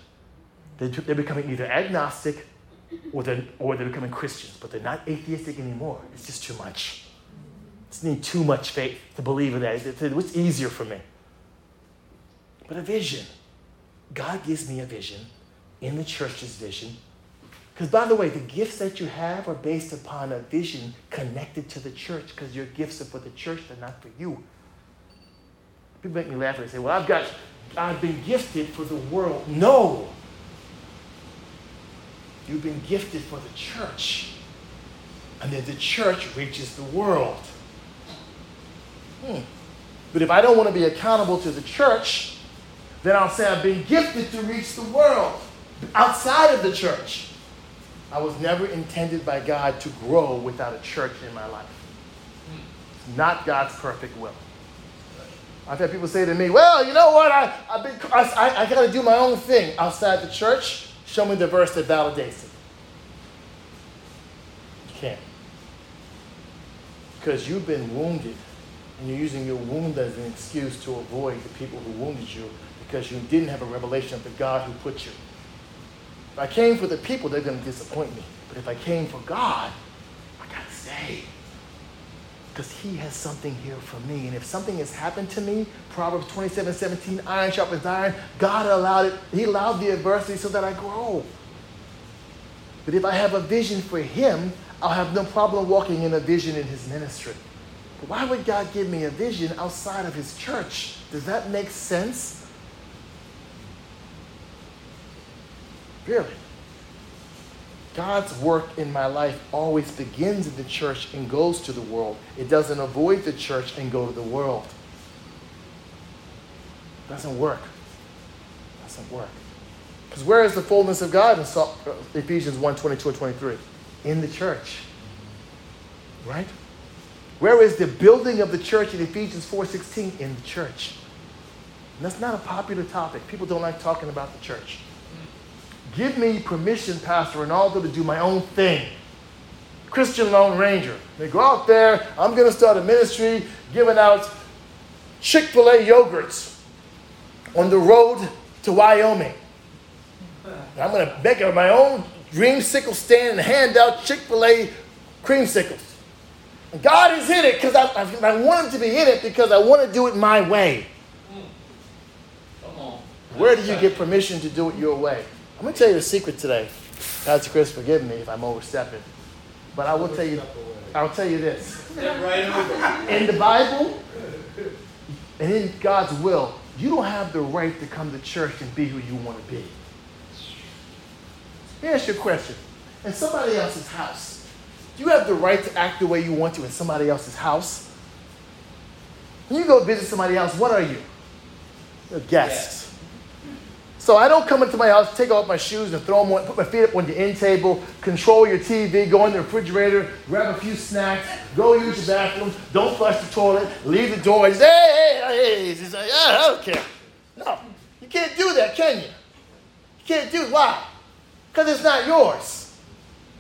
They're, they're becoming either agnostic or they're, or they're becoming Christians, but they're not atheistic anymore. It's just too much. It's need too much faith to believe in that. What's easier for me? But a vision. God gives me a vision in the church's vision. Because, by the way, the gifts that you have are based upon a vision connected to the church because your gifts are for the church, they're not for you. People make me laugh and they say, Well, I've got, I've been gifted for the world. No, You've been gifted for the church. And then the church reaches the world. Hmm. But if I don't want to be accountable to the church, then I'll say I've been gifted to reach the world outside of the church. I was never intended by God to grow without a church in my life. It's not God's perfect will. I've had people say to me, well, you know what? I, I've been, I, I, got to do my own thing outside the church. Show me the verse that validates it. You can't. Because you've been wounded, and you're using your wound as an excuse to avoid the people who wounded you because you didn't have a revelation of the God who put you. If I came for the people, they're going to disappoint me. But if I came for God, I got to stay because he has something here for me. And if something has happened to me, Proverbs 27 17, iron sharpens iron, God allowed it, he allowed the adversity so that I grow. But if I have a vision for him, I'll have no problem walking in a vision in his ministry. But why would God give me a vision outside of his church? Does that make sense? Really? God's work in my life always begins in the church and goes to the world. It doesn't avoid the church and go to the world. It doesn't work. It doesn't work. Because where is the fullness of God in uh, Ephesians 1 22 and 23? In the church. Right? Where is the building of the church in Ephesians 4:16? In the church. And that's not a popular topic. People don't like talking about the church. Give me permission, Pastor Ronaldo, to do my own thing. Christian Lone Ranger. They go out there, I'm going to start a ministry giving out Chick fil A yogurts on the road to Wyoming. I'm going to make my own dreamsicle stand and hand out Chick fil A creamsicles. And God is in it because I, I, I, want Him to be in it because I want to do it my way. Mm. Where do you get permission to do it your way? I'm going to tell you a secret today. Pastor Chris, forgive me if I'm overstepping. But I will tell you, I'll tell you this. In the Bible and in God's will, you don't have the right to come to church and be who you want to be. Let me ask you a question. In somebody else's house, do you have the right to act the way you want to in somebody else's house? When you go visit somebody else, what are you? A guest. So I don't come into my house, take off my shoes and throw them on, put my feet up on the end table, control your TV, go in the refrigerator, grab a few snacks, go use the bathroom, don't flush the toilet, leave the door, and hey, hey, like, yeah, I don't care. No, you can't do that, can you? You can't do. Why? Because it's not yours.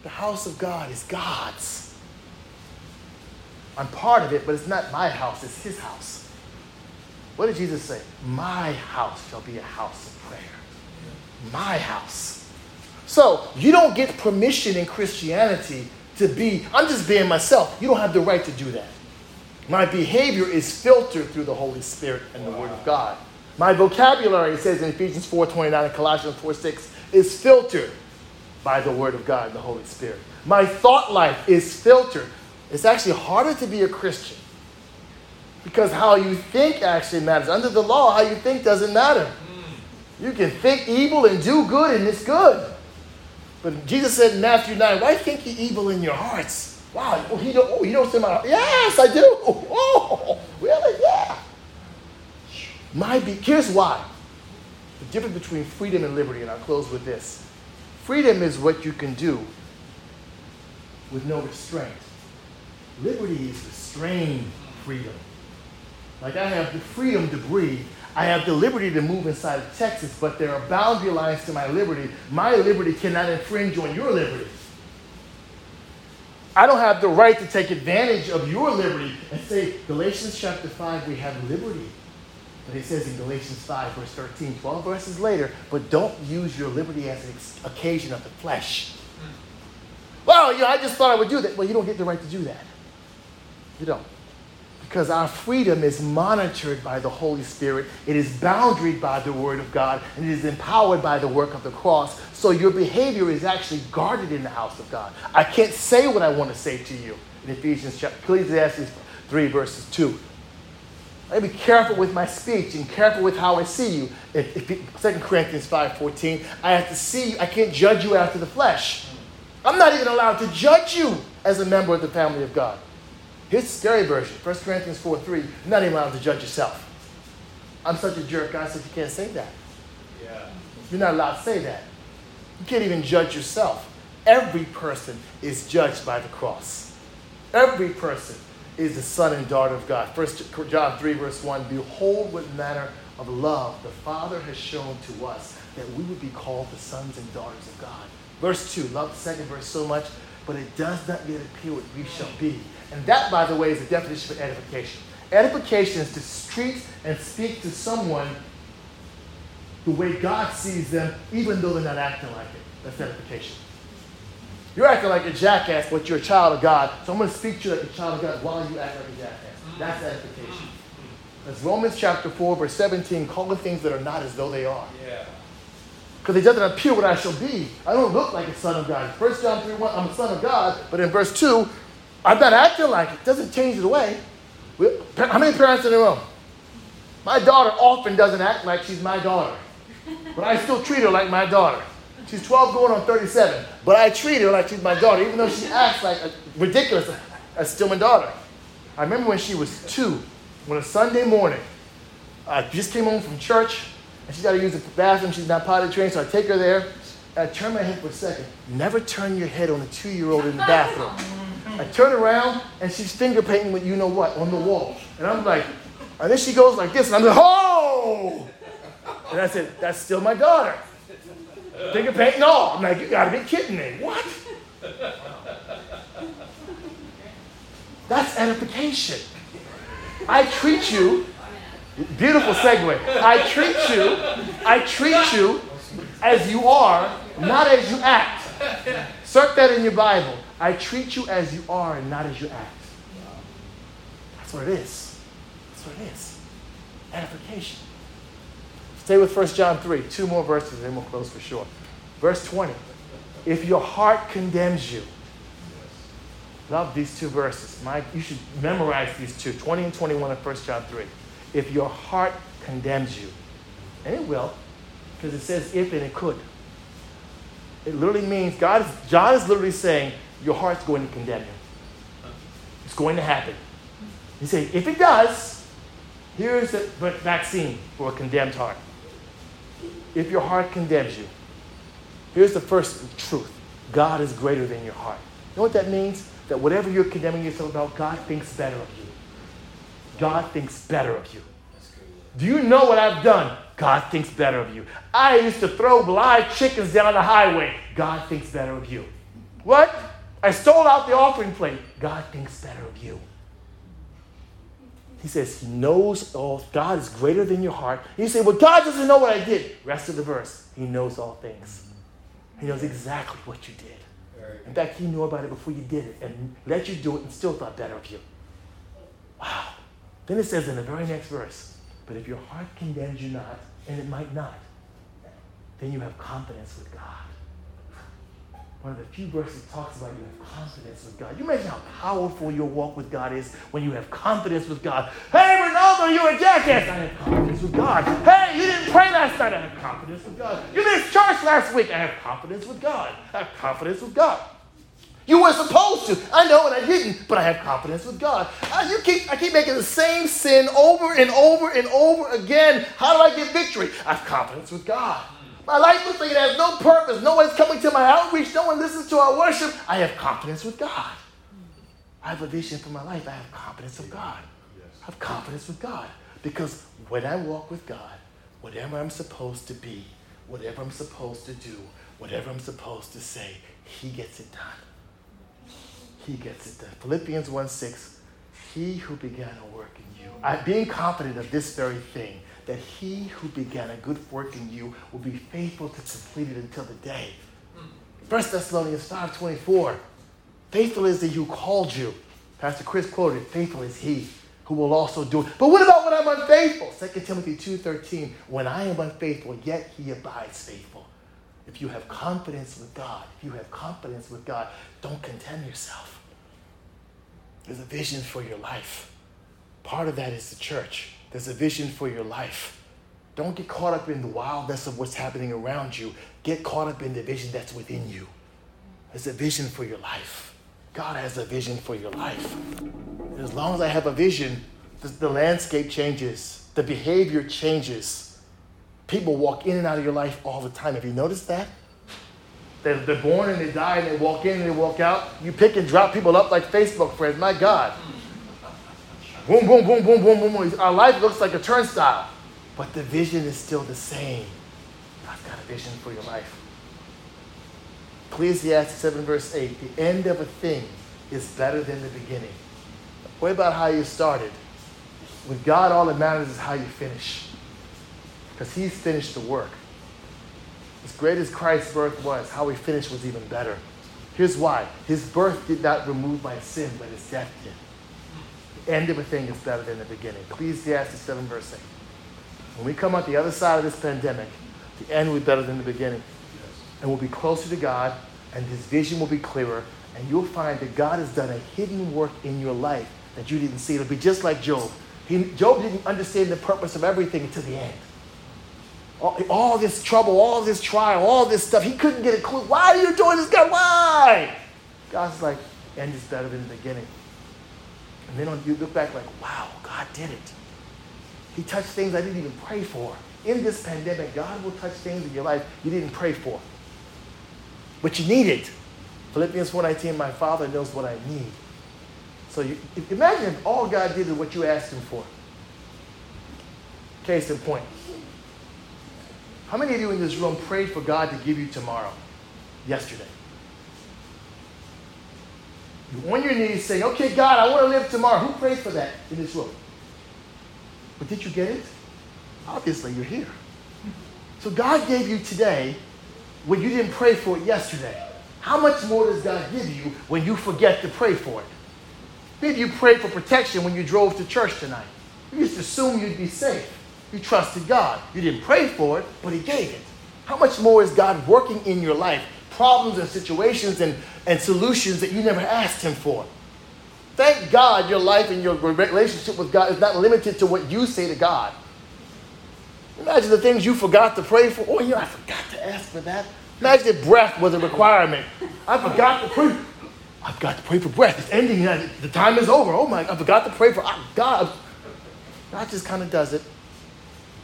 The house of God is God's. I'm part of it, but it's not my house, it's his house. What did Jesus say? My house shall be a house of prayer. My house. So you don't get permission in Christianity to be, I'm just being myself. You don't have the right to do that. My behavior is filtered through the Holy Spirit and the Word of God. My vocabulary, it says in Ephesians 4.29 and Colossians 4.6, is filtered by the Word of God and the Holy Spirit. My thought life is filtered. It's actually harder to be a Christian because how you think actually matters. Under the law, how you think doesn't matter. Hmm. You can think evil and do good, and it's good. But Jesus said in Matthew 9, why think ye evil in your hearts? Wow, oh, he, don't, oh, he knows in my heart. Yes, I do. Oh, oh, really? Yeah. My be- Here's why. The difference between freedom and liberty, and I'll close with this. Freedom is what you can do with no restraint. Liberty is restrained freedom. Like I have the freedom to breathe. I have the liberty to move inside of Texas, but there are boundary lines to my liberty. My liberty cannot infringe on your liberty. I don't have the right to take advantage of your liberty and say, Galatians chapter 5, we have liberty. But it says in Galatians 5, verse 13, 12 verses later, but don't use your liberty as an occasion of the flesh. Well, you know, I just thought I would do that. Well, you don't get the right to do that. You don't. Because our freedom is monitored by the Holy Spirit, it is boundaried by the Word of God, and it is empowered by the work of the cross. So your behavior is actually guarded in the house of God. I can't say what I want to say to you in Ephesians chapter Ecclesiastes 3, verses 2. I be careful with my speech and careful with how I see you. If, if 2 Corinthians 5.14, I have to see you. I can't judge you after the flesh. I'm not even allowed to judge you as a member of the family of God. Here's the scary version 1 Corinthians 4 3. You're not even allowed to judge yourself. I'm such a jerk, God said you can't say that. Yeah. You're not allowed to say that. You can't even judge yourself. Every person is judged by the cross. Every person is the son and daughter of God. 1 John 3, verse 1 Behold, what manner of love the Father has shown to us that we would be called the sons and daughters of God. Verse 2, love the second verse so much, but it does not yet appear what we shall be. And that, by the way, is the definition for edification. Edification is to treat and speak to someone the way God sees them, even though they're not acting like it. That's edification. You're acting like a jackass, but you're a child of God. So I'm going to speak to you like a child of God while you act like a jackass. That's edification. As Romans chapter 4, verse 17, calling things that are not as though they are. Yeah. Because it doesn't appear what I shall be. I don't look like a son of God. First John 3, 1, I'm a son of God. But in verse 2, I'm not acting like it. doesn't change the way. How many parents in the room? My daughter often doesn't act like she's my daughter. But I still treat her like my daughter. She's 12 going on 37. But I treat her like she's my daughter, even though she acts like a, ridiculous. That's still my daughter. I remember when she was two, when a Sunday morning, I just came home from church, and she's got to use the bathroom. She's not potty trained, so I take her there. I turn my head for a second. Never turn your head on a two year old in the bathroom. I turn around and she's finger painting with you know what on the wall. And I'm like, and then she goes like this, and I'm like, oh! And I said, that's still my daughter. Finger painting all. I'm like, you gotta be kidding me. What? That's edification. I treat you, beautiful segue. I treat you, I treat you as you are, not as you act. Circ that in your Bible. I treat you as you are and not as you act. That's what it is. That's what it is. Edification. Stay with 1 John 3, two more verses, and then we'll close for sure. Verse 20. If your heart condemns you, love these two verses. My, you should memorize these two 20 and 21 of 1 John 3. If your heart condemns you, and it will, because it says if and it could. It literally means God is, John is literally saying, your heart's going to condemn you. It's going to happen. He said, if it does, here's the vaccine for a condemned heart. if your heart condemns you, here's the first truth God is greater than your heart. You know what that means? That whatever you're condemning yourself about, God thinks better of you. God thinks better of you. Do you know what I've done? God thinks better of you. I used to throw live chickens down the highway. God thinks better of you. What? I stole out the offering plate. God thinks better of you. He says he knows all. God is greater than your heart. You say, well, God doesn't know what I did. Rest of the verse. He knows all things. He knows exactly what you did. In fact, he knew about it before you did it and let you do it and still thought better of you. Wow. Then it says in the very next verse, but if your heart condemns you not, and it might not, then you have confidence with God one of the few verses talks about you have confidence with God. You imagine how powerful your walk with God is when you have confidence with God. Hey, Ronaldo, you're a jackass. I have confidence with God. Hey, you didn't pray last night. I have confidence with God. You missed church last week. I have confidence with God. I have confidence with God. You were supposed to. I know, and I didn't, but I have confidence with God. I, you keep, I keep making the same sin over and over and over again. How do I get victory? I have confidence with God. My life looks like it has no purpose. No one's coming to my outreach. No one listens to our worship. I have confidence with God. I have a vision for my life. I have confidence of God. I have confidence with God. Because when I walk with God, whatever I'm supposed to be, whatever I'm supposed to do, whatever I'm supposed to say, He gets it done. He gets it done. Philippians 1 6, He who began a work in you. I, being confident of this very thing, that he who began a good work in you will be faithful to complete it until the day. 1 Thessalonians 5.24, faithful is he who called you. Pastor Chris quoted, faithful is he who will also do it. But what about when I'm unfaithful? 2 Timothy 2.13, when I am unfaithful, yet he abides faithful. If you have confidence with God, if you have confidence with God, don't condemn yourself. There's a vision for your life. Part of that is the church. There's a vision for your life. Don't get caught up in the wildness of what's happening around you. Get caught up in the vision that's within you. There's a vision for your life. God has a vision for your life. As long as I have a vision, the, the landscape changes, the behavior changes. People walk in and out of your life all the time. Have you noticed that? They're, they're born and they die and they walk in and they walk out. You pick and drop people up like Facebook friends. My God. Boom, boom, boom, boom, boom, boom, boom. Our life looks like a turnstile, but the vision is still the same. God's got a vision for your life. Ecclesiastes 7, verse 8 the end of a thing is better than the beginning. What about how you started? With God, all that matters is how you finish. Because He's finished the work. As great as Christ's birth was, how He finished was even better. Here's why His birth did not remove my sin, but His death did end of a thing is better than the beginning. Ecclesiastes 7, verse 8. When we come out the other side of this pandemic, the end will be better than the beginning. And we'll be closer to God, and his vision will be clearer, and you'll find that God has done a hidden work in your life that you didn't see. It'll be just like Job. He, Job didn't understand the purpose of everything until the end. All, all, this trouble, all this trial, all this stuff, he couldn't get a clue. Why are you doing this, God? Why? God's like, end is better than the beginning. And then you look back like, wow, God did it. He touched things I didn't even pray for. In this pandemic, God will touch things in your life you didn't pray for. But you need it. Philippians 4.19, my Father knows what I need. So you, imagine if all God did is what you asked him for. Case in point. How many of you in this room prayed for God to give you tomorrow? Yesterday. You're on your knees saying, okay, God, I want to live tomorrow. Who prayed for that in this room? But did you get it? Obviously, you're here. So God gave you today when you didn't pray for it yesterday. How much more does God give you when you forget to pray for it? Maybe you prayed for protection when you drove to church tonight. You just assumed you'd be safe. You trusted God. You didn't pray for it, but He gave it. How much more is God working in your life problems and situations and, and solutions that you never asked Him for. Thank God your life and your relationship with God is not limited to what you say to God. Imagine the things you forgot to pray for. Oh, yeah, I forgot to ask for that. Imagine if breath was a requirement. I forgot to pray. I've got to pray for breath. It's ending. The time is over. Oh my! I forgot to pray for oh, God. God just kind of does it.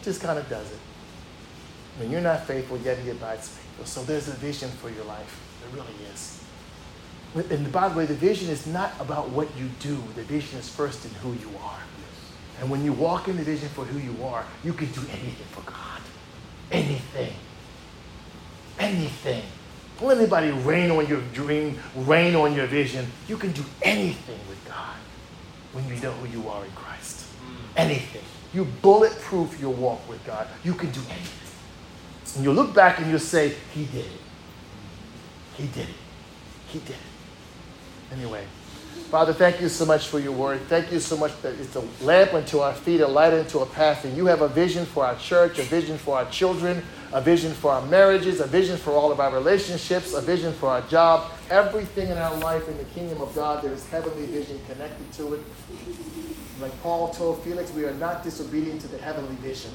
Just kind of does it. When you're not faithful, yet he abides faithful. So there's a vision for your life. There really is. And by the way, the vision is not about what you do. The vision is first in who you are. And when you walk in the vision for who you are, you can do anything for God. Anything. Anything. Don't let anybody rain on your dream, rain on your vision. You can do anything with God when you know who you are in Christ. Mm. Anything. You bulletproof your walk with God. You can do anything. And you'll look back and you'll say, He did it. He did it. He did it. Anyway. Father, thank you so much for your word. Thank you so much that it's a lamp unto our feet, a light unto our path. And you have a vision for our church, a vision for our children, a vision for our marriages, a vision for all of our relationships, a vision for our job. Everything in our life in the kingdom of God, there is heavenly vision connected to it. Like Paul told Felix, we are not disobedient to the heavenly vision.